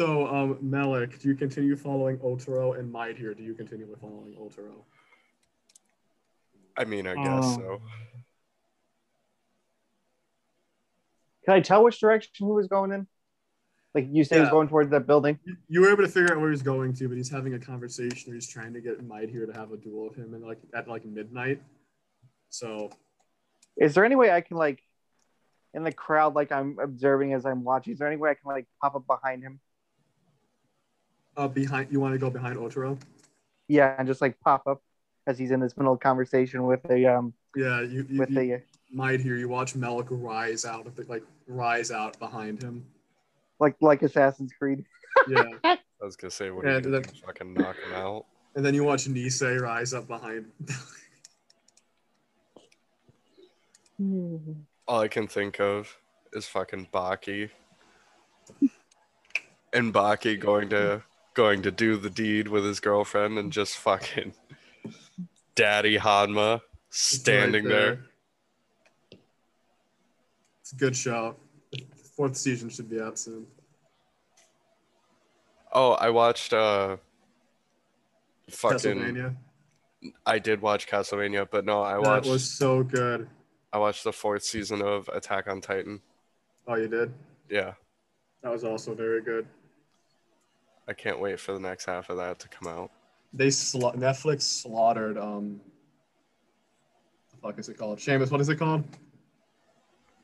So, um, Malik, do you continue following Otaro and Might here? Do you continue with following Otaro? I mean, I guess Oh. so. Can I tell which direction he was going in? Like you say, he was going towards that building. You- You were able to figure out where he's going to, but he's having a conversation. Or he's trying to get Might here to have a duel with him, and like at like midnight. So Is there any way I can like in the crowd, like I'm observing as I'm watching? Is there any way I can like pop up behind him? Uh, behind, you want to go behind Otaro? Yeah, and just like pop up as he's in this middle of conversation with a um Yeah, you, you, with you a might here. You watch Malik rise out of the, like rise out behind him. like like Assassin's Creed. Yeah, I was gonna say, what Yeah, are you gonna fucking knock him out? and then you watch Nisei rise up behind. All I can think of is fucking Baki. And Baki going to going to do the deed with his girlfriend and just fucking Daddy Hanma standing Right there. It's a good show. Fourth season should be out soon. Oh, I watched uh fucking Castlevania. I did watch Castlevania, but no, I watched That was so good. I watched the fourth season of Attack on Titan. Oh, you did. Yeah. That was also very good. I can't wait for the next half of that to come out. They sla- Netflix slaughtered um. The fuck is it called? Seamus, what is it called?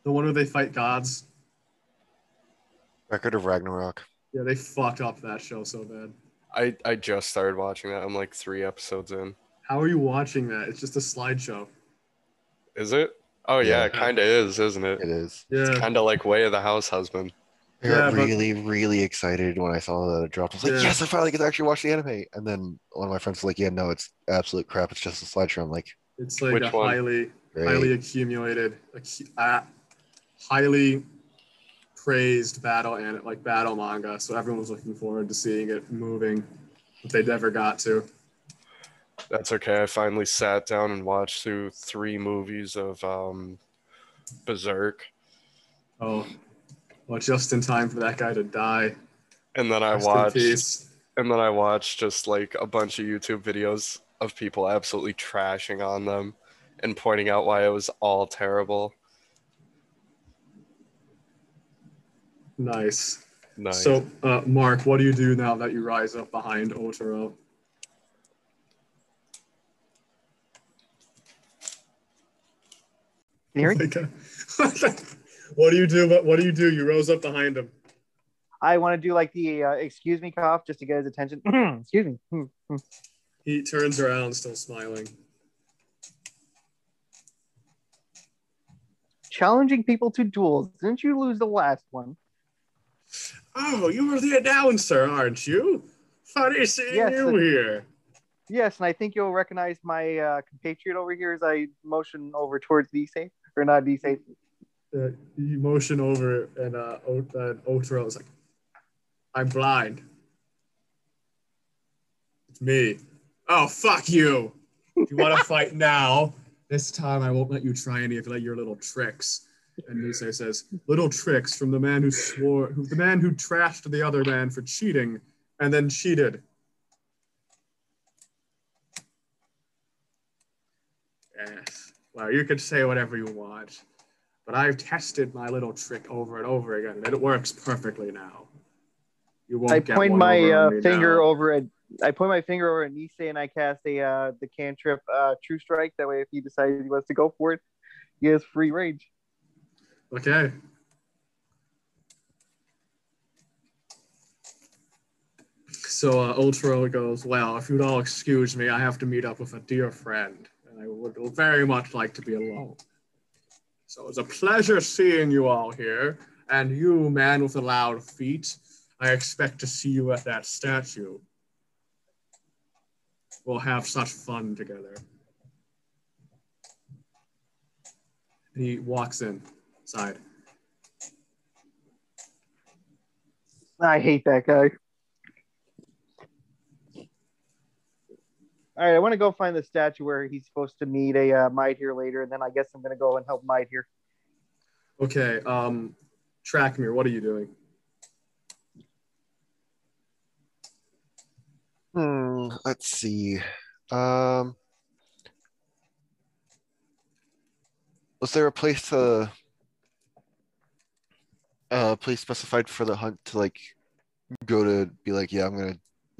The one where they fight gods. Record of Ragnarok. Yeah, they fucked up that show so bad. I I just started watching that. I'm like 3 episodes in. How are you watching that? It's just a slideshow. Is it? Oh yeah, Yeah. it kind of is, isn't it? It is. Yeah. Kind of like Way of the House Husband. I got Yeah, but- really, really excited when I saw that it dropped. I was like, Yeah. yes, I finally get to actually watch the anime. And then one of my friends was like, yeah, no, it's absolute crap. It's just a slideshow. I'm like, It's like Which a one? highly, great. highly accumulated, uh, highly praised battle and like battle manga. So everyone was looking forward to seeing it moving, but they never got to. That's okay. I finally sat down and watched through three movies of um, Berserk, Oh, well, just in time for that guy to die. and then I Rest watched, and then I watched just like a bunch of YouTube videos of people absolutely trashing on them and pointing out why it was all terrible. Nice. Nice. So, uh, Mark, what do you do now that you rise up behind Otaro? Can you hear me? Okay. what do you do? What, what do you do? You rose up behind him. I want to do like the uh, excuse me cough just to get his attention. excuse me. He turns around, still smiling. Challenging people to duels. Didn't you lose the last one? Oh, you were the announcer, aren't you? Funny seeing Yes, you it- here. Yes, and I think you'll recognize my uh, compatriot over here as I motion over towards D safe or not D safe. Uh, you motion over, and uh, o- uh, Otaro is like, "I'm blind. It's me. Oh, fuck you! If you want to fight now, this time I won't let you try any of like, your little tricks." And Nisei says, "Little tricks from the man who swore, who, the man who trashed the other man for cheating, and then cheated." Yes. Well, you can say whatever you want, but I've tested my little trick over and over again, and it works perfectly now. You won't I get point one my over uh, finger now. over at I point my finger over at Nisei and I cast a uh, the cantrip uh, True Strike. That way, if he decides he wants to go for it, he has free range. Okay. So uh, Otaro goes, Well, if you'd all excuse me, I have to meet up with a dear friend, and I would very much like to be alone. So it's a pleasure seeing you all here, and you, man with the loud feet, I expect to see you at that statue. We'll have such fun together. And he walks in, side. I hate that guy. All right, I want to go find the statue where he's supposed to meet a uh, Might here later, and then I guess I'm gonna go and help Might here. Okay, um, Trackmere, what are you doing? Hmm, let's see. Um, was there a place to a place specified for the hunt to like go to be like, yeah, I'm gonna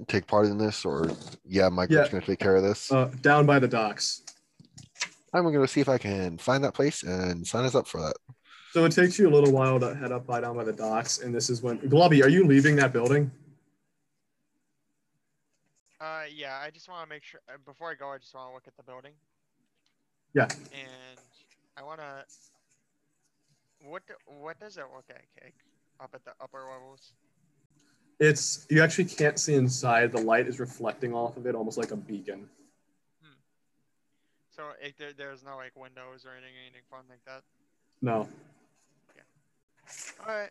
take part in this, or yeah, my group's Yeah. gonna take care of this. Uh, down by the docks. I'm gonna see if I can find that place and sign us up for that. So it takes you a little while to head up by down by the docks, and this is when Glubby, are you leaving that building? Uh, yeah, I just want to make sure uh, before I go. I just want to look at the building. Yeah. And I want to. What do, what does it look like like, up at the upper levels? It's you actually can't see inside. The light is reflecting off of it, almost like a beacon. So it, there, there's no like windows or anything, anything fun like that. No. Yeah. All right.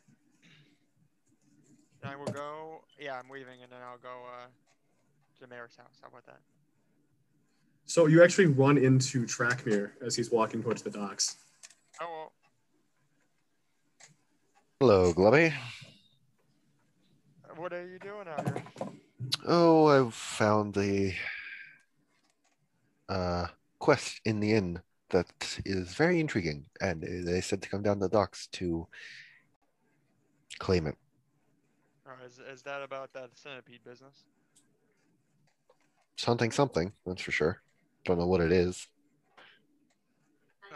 Then I will go. Yeah, I'm leaving, and then I'll go uh, to the mayor's house. How about that? So you actually run into Trackmere as he's walking towards the docks. Oh, well, Hello, Glubby. What are you doing out here? Oh, I've found the uh, quest in the inn that is very intriguing, and they said to come down the docks to claim it. Oh, is, is that about that centipede business? Something, something, that's for sure. Don't know what it is.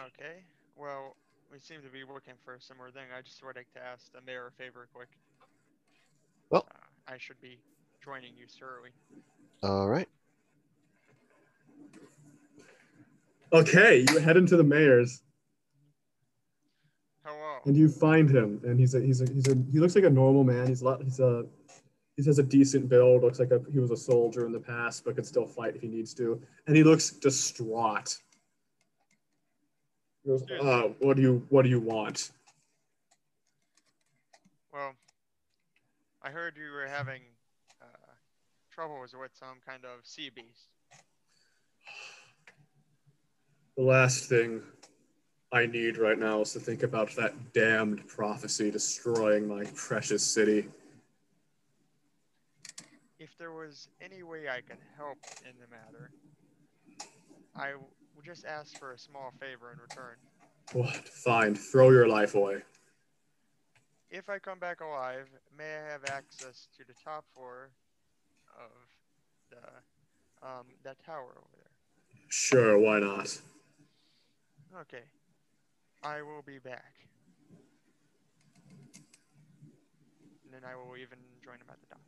Okay. Well, we seem to be working for a similar thing. I just would like to ask the mayor a favor quick. Well- Uh, I should be joining you shortly. All right. Okay, you head into the mayor's Hello. and you find him, and he's a he's a he's a he looks like a normal man. He's a lot he's a he has a decent build. Looks like a, he was a soldier in the past, but could still fight if he needs to. And he looks distraught. He goes, uh, what do you what do you want? Well, I heard you were having uh, troubles with some kind of sea beast. The last thing I need right now is to think about that damned prophecy destroying my precious city. If there was any way I could help in the matter, I would just ask for a small favor in return. What? Fine, throw your life away. If I come back alive, may I have access to the top floor of the um, that tower over there? Sure, why not? Okay. I will be back. And then I will even join him at the dock.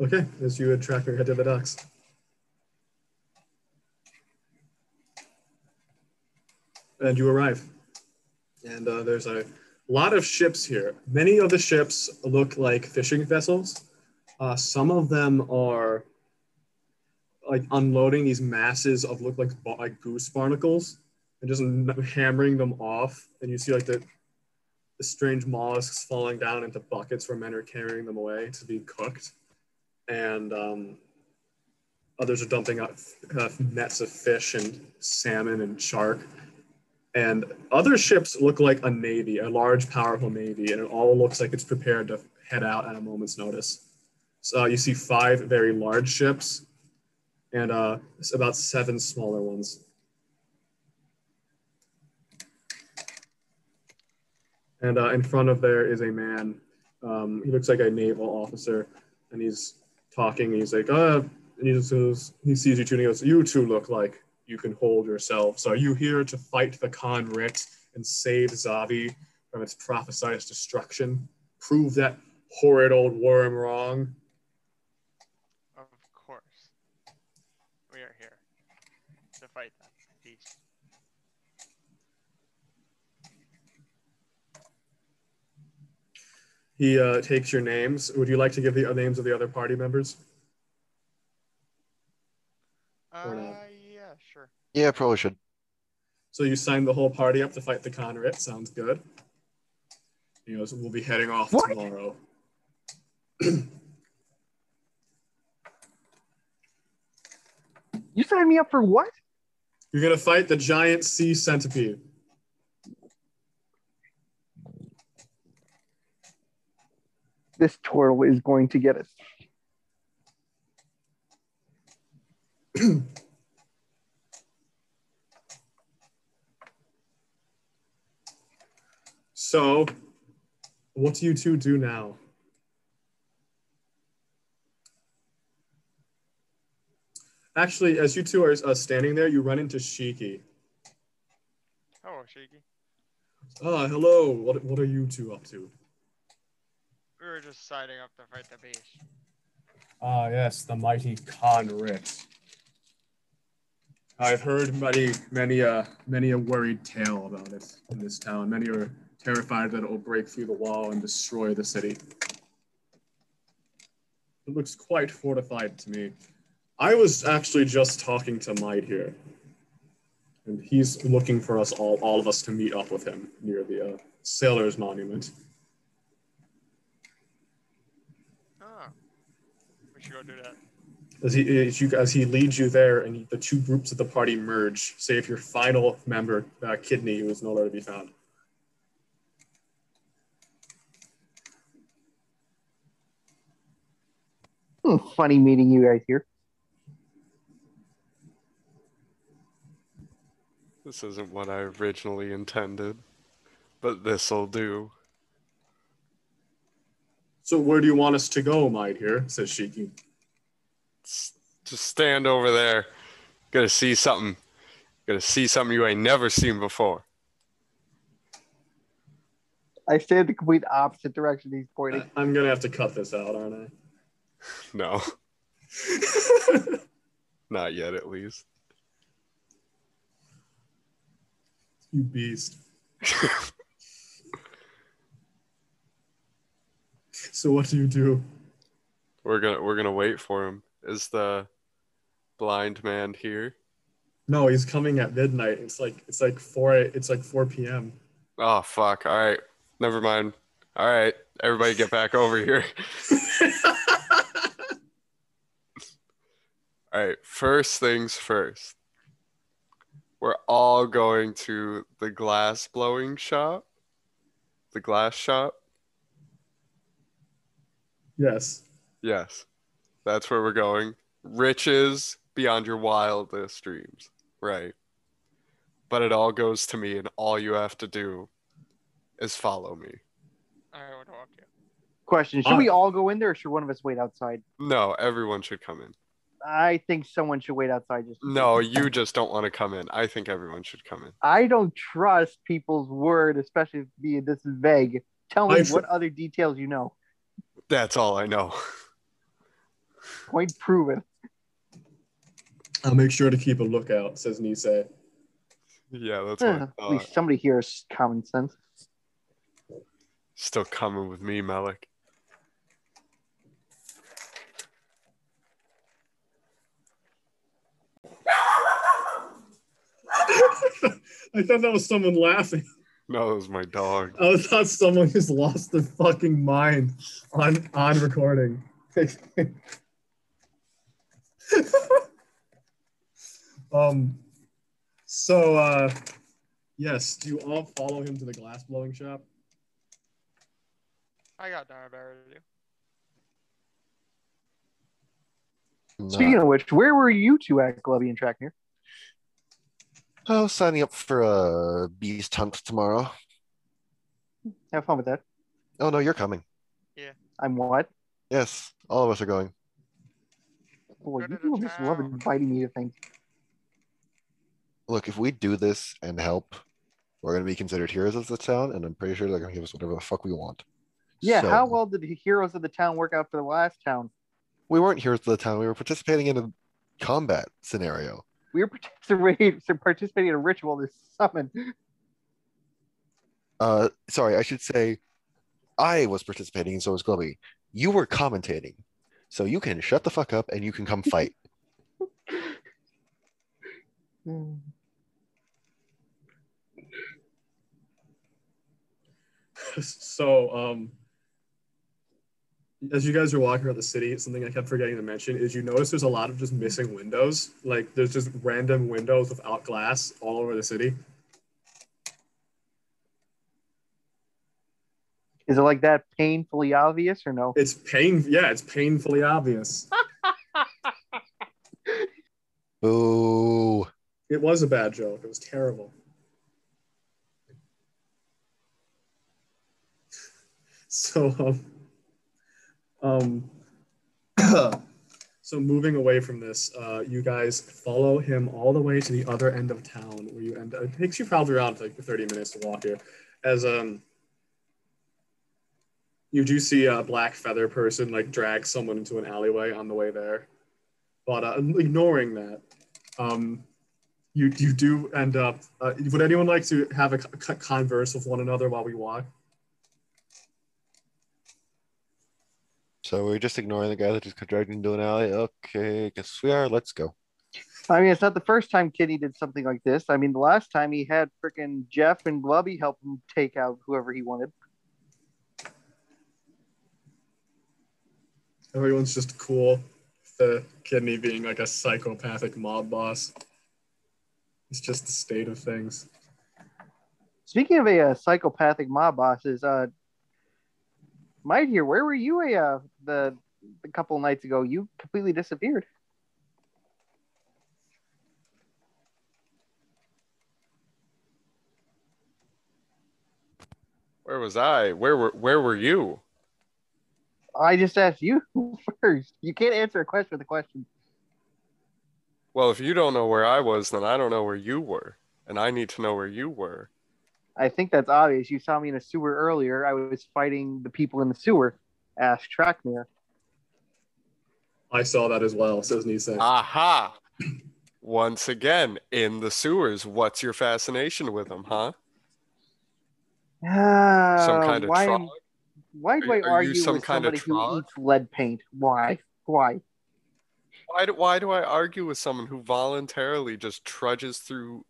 Okay, as you and Tracker head to the docks. And you arrive. And uh, there's a lot of ships here. Many of the ships look like fishing vessels. Uh, some of them are like unloading these masses of look like like goose barnacles and just hammering them off. And you see like the the strange mollusks falling down into buckets where men are carrying them away to be cooked and um, others are dumping out uh, nets of fish and salmon and shark. And other ships look like a navy, a large, powerful navy, and it all looks like it's prepared to head out at a moment's notice. So uh, you see five very large ships and uh, about seven smaller ones. And uh, in front of there is a man. Um, he looks like a naval officer, and he's talking. And he's like, uh, and he just goes, he sees you two and he goes, you two look like you can hold yourselves. Are you here to fight the Khan Rit and save Zavi from its prophesied destruction? Prove that horrid old worm wrong? Of course. We are here to fight that beast. He uh, takes your names. Would you like to give the uh, names of the other party members? Uh, Or not. yeah, sure. Yeah, probably should. So you signed the whole party up to fight the Khan Rit. Sounds good. He goes, we'll be heading off What? tomorrow. You signed me up for what? You're gonna fight the giant sea centipede. This turtle is going to get us. so, what do you two do now? Actually, as you two are uh, standing there, you run into Shiki. Hello, Shiki. Ah, hello. What, what are you two up to? We were just siding up to fight the beast. Ah, yes, the mighty Khan Rit. I've heard many, many, uh, many a worried tale about it in this town. Many are terrified that it will break through the wall and destroy the city. It looks quite fortified to me. I was actually just talking to Might here, and he's looking for us all, all of us, to meet up with him near the uh, Sailor's Monument. Ah. We should go do that. as he as you as he leads you there, and the two groups of the party merge. Say if your final member, uh, Kidney, who is nowhere to be found. Hmm, funny meeting you guys here. This isn't what I originally intended, but this'll do. So where do you want us to go, Might here? Says Shiki. Just stand over there. Gonna see something. Gonna see something you ain't never seen before. I stay in the complete opposite direction he's pointing. I'm gonna have to cut this out, aren't No, not yet, at least. you beast. So what do you do? We're gonna we're gonna wait for him. Is the blind man here? No, he's coming at midnight. It's like it's like four. It's like four p.m. Oh fuck! All right, never mind. All right, everybody, get back over here. All right, first things first. We're all going to the glass blowing shop. The glass shop? yes. Yes. That's where we're going. Riches beyond your wildest dreams. Right. But it all goes to me, and all you have to do is follow me. I would walk you. Question: Should we uh, all go in there, or should one of us wait outside? No, everyone should come in. I think someone should wait outside. Just No, you just don't want to come in. I think everyone should come in. I don't trust people's word, especially if being this is vague. Tell me I tr- what other details you know. That's all I know. Point proven. I'll make sure to keep a lookout. Says Nisei. Yeah, that's Huh, what I At least somebody here is common sense. Still coming with me, Malik. I thought that was someone laughing. No, that was my dog. I thought someone just lost their fucking mind on on recording. um. So, uh, yes, do you all follow him to the glass blowing shop? I got Dara Bear to do. Speaking of which, where were you two at, Glubby and Trackmere? Oh, signing up for a beast hunt tomorrow. Have fun with that. Oh no, you're coming. Yeah. I'm what? Yes, all of us are going. Boy, you people just love inviting me to things. Look, if we do this and help, we're gonna be considered heroes of the town, and I'm pretty sure they're gonna give us whatever the fuck we want. Yeah, So, how well did the heroes of the town work out for the last town? We weren't heroes of the town. We were participating in a combat scenario. We were participating, participating in a ritual to summon. Uh, sorry, I should say, I was participating, and so was Glubby. You were commentating, so you can shut the fuck up and you can come fight. so um as you guys are walking around the city something i kept forgetting to mention is you notice there's a lot of just missing windows like there's just random windows without glass all over the city Is it like that painfully obvious or no? it's pain yeah it's painfully obvious Boo. It was a bad joke. It was terrible. So, um, um so moving away from this, uh, you guys follow him all the way to the other end of town, where you end. It takes you probably around like 30 minutes to walk here, as um. You do see a black feather person like drag someone into an alleyway on the way there, but uh, ignoring that, um, you you do end up. Uh, would anyone like to have a converse with one another while we walk? So we're just ignoring the guy that just got dragged into an alley. Okay, guess we are. Let's go. I mean, it's not the first time Kitty did something like this. I mean, the last time he had freaking Jeff and Glubby help him take out whoever he wanted. Everyone's just cool. The kidney being like a psychopathic mob boss. It's just the state of things. Speaking of a uh, psychopathic mob bosses, uh, Might here, where were you a uh, the a couple nights ago? You completely disappeared. Where was I? Where were where were you? I just asked you first. You can't answer a question with a question. Well, if you don't know where I was, then I don't know where you were, and I need to know where you were. I think that's obvious. You saw me in a sewer earlier. I was fighting the people in the sewer. Ask Trackmere. I saw that as well, says Nisei. Aha! Once again, in the sewers, what's your fascination with them, huh? Ah, Some kind of why, troll? why do Are- I are you argue some with kind of somebody who eats lead paint? Why? Why? Why do, why do I argue with someone who voluntarily just trudges through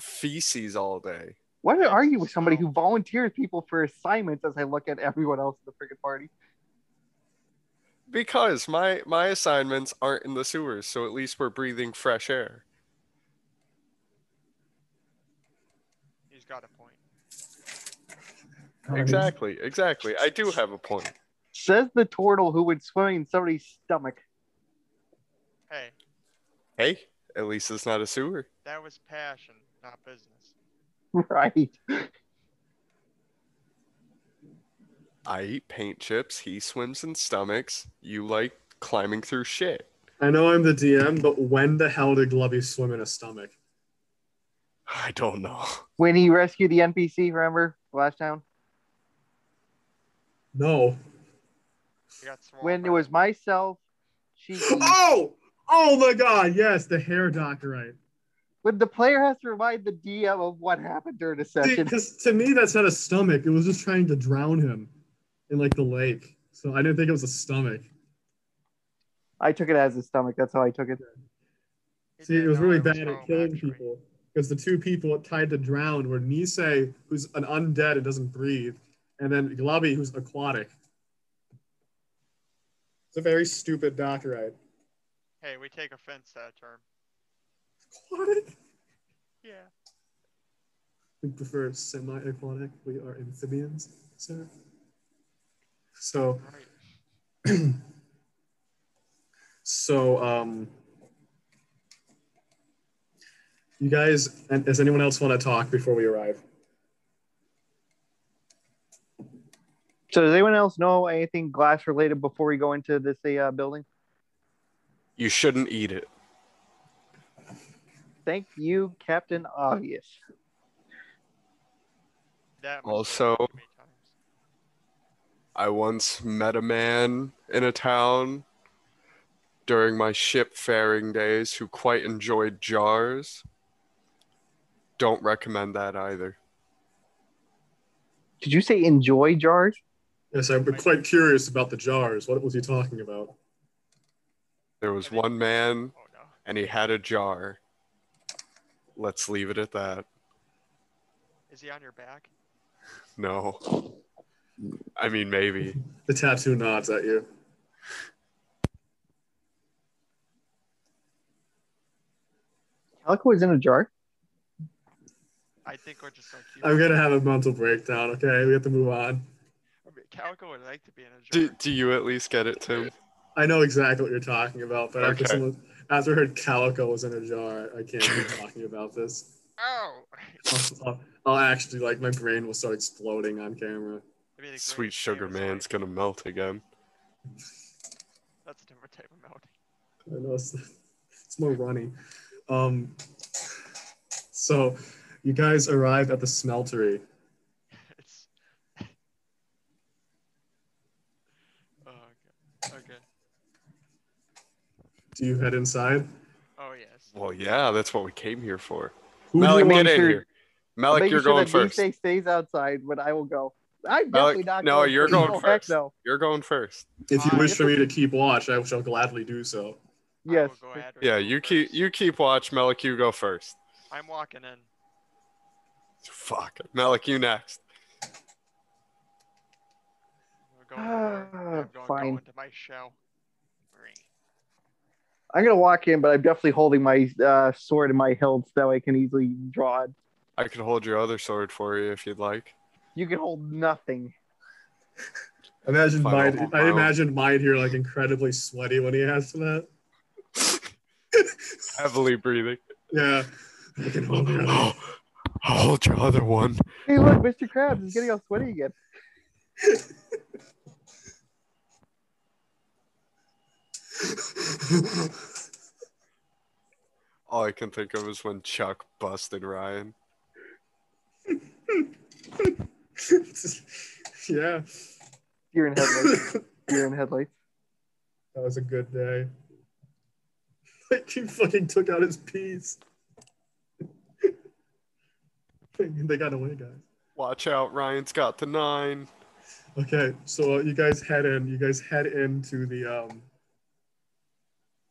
feces all day? Why do I argue with somebody who volunteers people for assignments as I look at everyone else in the freaking party? Because my my assignments aren't in the sewers, so at least we're breathing fresh air. He's got a point. Exactly, exactly. I do have a point. Says the turtle who would swim in somebody's stomach. Hey, Hey, at least it's not a sewer. that was passion, not business. Right. I eat paint chips. He swims in stomachs. You like climbing through shit. I know I'm the DM, but when the hell did Glubby swim in a stomach? I don't know. When he rescued the NPC, remember last time? No. He got swarmed When it was myself, Cheeky. Oh! Oh my god, yes, the hair doctor, right. When the player has to remind the DM of what happened during the session. Because to me, that's not a stomach. It was just trying to drown him in like the lake. So I didn't think it was a stomach. I took it as a stomach. That's how I took it. He See, it was really it bad at killing actually. people. Because the two people tied to drown were Nisei, who's an undead and doesn't breathe, and then Glubby, who's aquatic. It's a very stupid doctor, right? Hey, we take offense to that term. Aquatic? Yeah. We prefer semi-aquatic. We are amphibians, sir. So, Right. so um, you guys, and does anyone else want to talk before we arrive? So, does anyone else know anything glass related before we go into this uh, building? You shouldn't eat it. Thank you, Captain Obvious. That Also- have happened many times. I once met a man in a town during my ship faring days who quite enjoyed jars. Don't recommend that either. Did you say enjoy jars? Yes, I'm quite curious about the jars. What was he talking about? There was one man Oh and he had a jar. Let's leave it at that. Is he on your back? No. I mean, maybe. The tattoo nods at you. Calico is in a jar. I think we're just like you. I'm gonna have a mental breakdown. Okay, we have to move on. I mean, Calico would like to be in a jar. Do, do you at least get it, Tim? I know exactly what you're talking about, but after Okay. someone after I heard Calico was in a jar, I can't keep talking about this. Oh! I'll, I'll, I'll actually like my brain will start exploding on camera. It'd be the Sweet Sugar famous Man's gonna melt again. That's a different type of melody. I know it's, it's more runny. Um, so you guys arrived at the smeltery. It's. oh, okay. Okay. Do you head inside? Oh, yes. Well, yeah, that's what we came here for. Who Malik, you make get in sure- here. Malik, Making you're sure going that first. Beefsteak stays outside, but I will go. I'm definitely not no, going you're going heck first. no. You're going first. If you Uh, wish for me to keep watch, I shall gladly do so. Yes. will go ahead and Yeah, go you keep you keep watch. Malik, you go first. I'm walking in. Fuck. Malik, you next. I'm going, over- I'm going, fine. go into my shell. Three. I'm gonna walk in, but I'm definitely holding my uh, sword in my hilt so I can easily draw it. I could hold your other sword for you if you'd like. You can hold nothing. Imagine Final Mind. I imagine Might here like incredibly sweaty when he has that. Heavily breathing. Yeah. I can hold your other- I'll hold your other one. Hey, look, Mr. Krabs is getting all sweaty again. All I can think of is when Chuck busted Ryan. yeah. Deer in headlights. Deer in headlights. That was a good day. Like he fucking took out his piece. they got away, guys. Watch out, Ryan's got the nine. Okay, so uh, you guys head in. You guys head into the um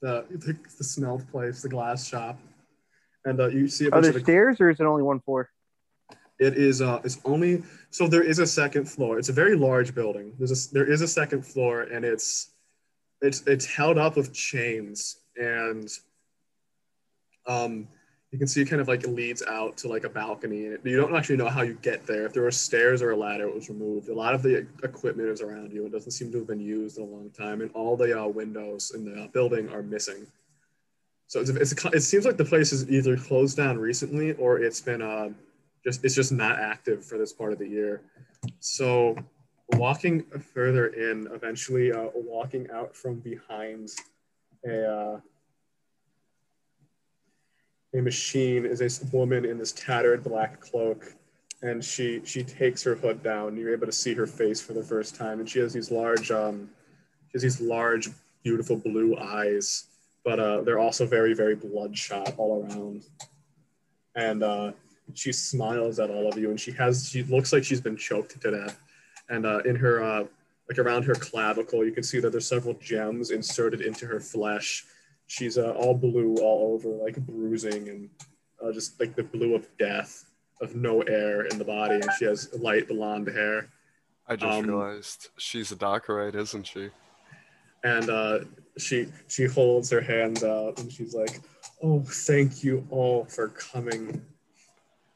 the the, the smelt place, the glass shop, and uh, you see a Are there the, stairs or is it only one floor? it is uh it's only so there is a second floor. It's a very large building. There's a there is a second floor, and it's it's it's held up with chains, and um you can see it kind of like leads out to like a balcony. And you don't actually know how you get there. If there were stairs or a ladder, it was removed. A lot of the equipment is around you. It doesn't seem to have been used in a long time, and all the uh, windows in the building are missing. So it's, it's it seems like the place is either closed down recently or it's been uh, just it's just not active for this part of the year. So walking further in, eventually uh, walking out from behind a uh, a machine is a woman in this tattered black cloak, and she she takes her hood down. and You're able to see her face for the first time, and she has these large um, she has these large, beautiful blue eyes, but uh, they're also very very bloodshot all around. And uh, she smiles at all of you, and she has she looks like she's been choked to death, and uh, in her uh, like around her clavicle, you can see that there's several gems inserted into her flesh she's uh, all blue all over, like bruising and uh, just like the blue of death, of no air in the body, and she has light blonde hair. I just Um, realized she's a Dockerite, isn't she? And uh, she she holds her hands out and she's like, "Oh, thank you all for coming.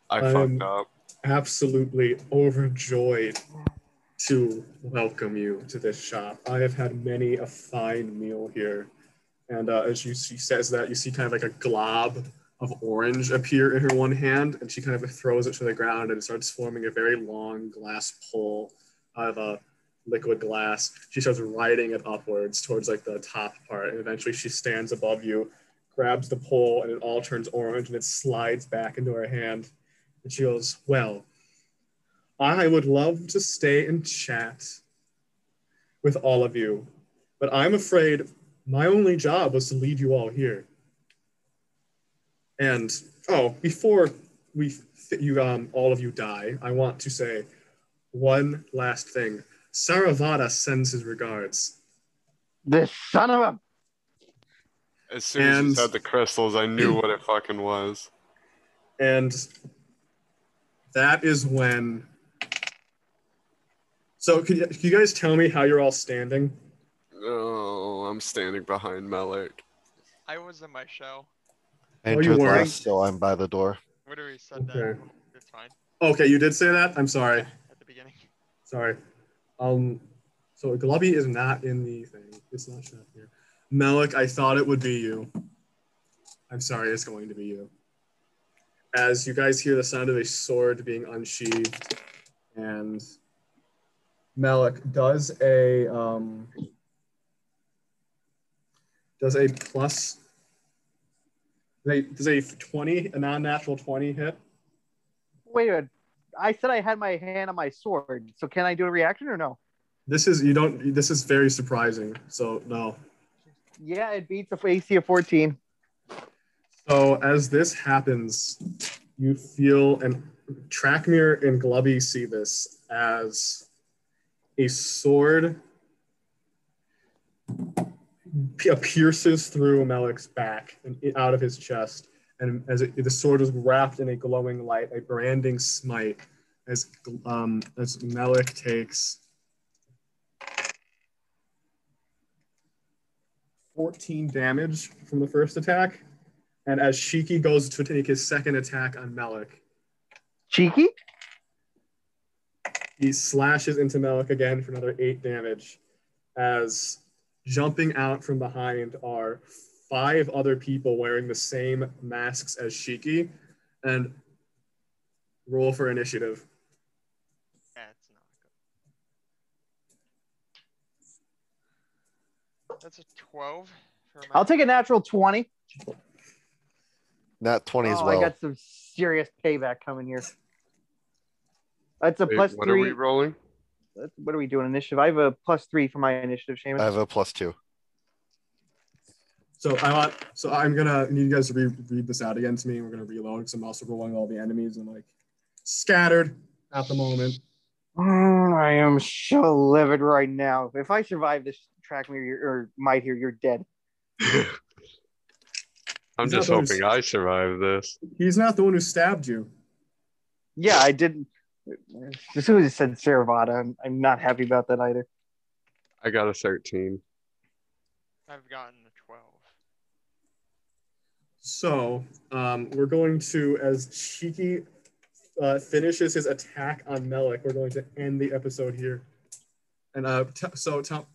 I Um, fucked up. Absolutely overjoyed to welcome you to this shop. I have had many a fine meal here." And uh, as you, she says that, you see kind of like a glob of orange appear in her one hand, and she kind of throws it to the ground, and it starts forming a very long glass pole out of a liquid glass. She starts riding it upwards towards like the top part, and eventually she stands above you, grabs the pole, and it all turns orange, and it slides back into her hand. And she goes, "Well, I would love to stay and chat with all of you, but I'm afraid my only job was to lead you all here. And oh, before we you um all of you die, I want to say one last thing. Saravada sends his regards. This son of a. As soon as you and- said the crystals, I knew what it fucking was. And that is when So could you, could you guys tell me how you're all standing? Oh, I'm standing behind Malik. I was in my shell. I Oh, you entered weren't? last, so I'm by the door. Literally said that. Okay. It's fine. Okay, you did say that? I'm sorry. At the beginning. Sorry. Um So Glubby is not in the thing. It's not shown here. Malik, I thought it would be you. I'm sorry, it's going to be you. As you guys hear the sound of a sword being unsheathed, and Malik does a um, does a plus. Does a twenty a non-natural twenty hit? Wait a minute. I said I had my hand on my sword, so can I do a reaction or no? This is you don't. This is very surprising. So no. Yeah, it beats the AC of 14. So as this happens, you feel and Trackmere and Glubby see this as a sword pierces through Malik's back and out of his chest, and as it, the sword is wrapped in a glowing light, a branding smite, as um, as Malik takes 14 damage from the first attack, and as Shiki goes to take his second attack on Malik, Cheeky? he slashes into Malik again for another eight damage. As jumping out from behind are five other people wearing the same masks as Shiki, and roll for initiative. That's not good. That's a 12 for my. I'll take a natural 20. Not 20 as oh, well. I got some serious payback coming here. That's a Wait, plus what three. are we rolling? That's, what are we doing? Initiative. I have a plus three for my initiative, Seamus. I have a plus two. So I want. So I'm gonna need you guys to re- read this out again to me. We're gonna reload because I'm also rolling all the enemies and like scattered at the moment. Mm, I am so livid right now. If I survive this track me or might here, you're dead. I'm He's just hoping I survive this. He's not the one who stabbed you. Yeah, I did. As soon as it said Saravada, I'm, I'm not happy about that either. I got a 13. I've gotten a 12. So um, we're going to, as Shiki uh, finishes his attack on Malik, we're going to end the episode here. And uh, t- so, Tom,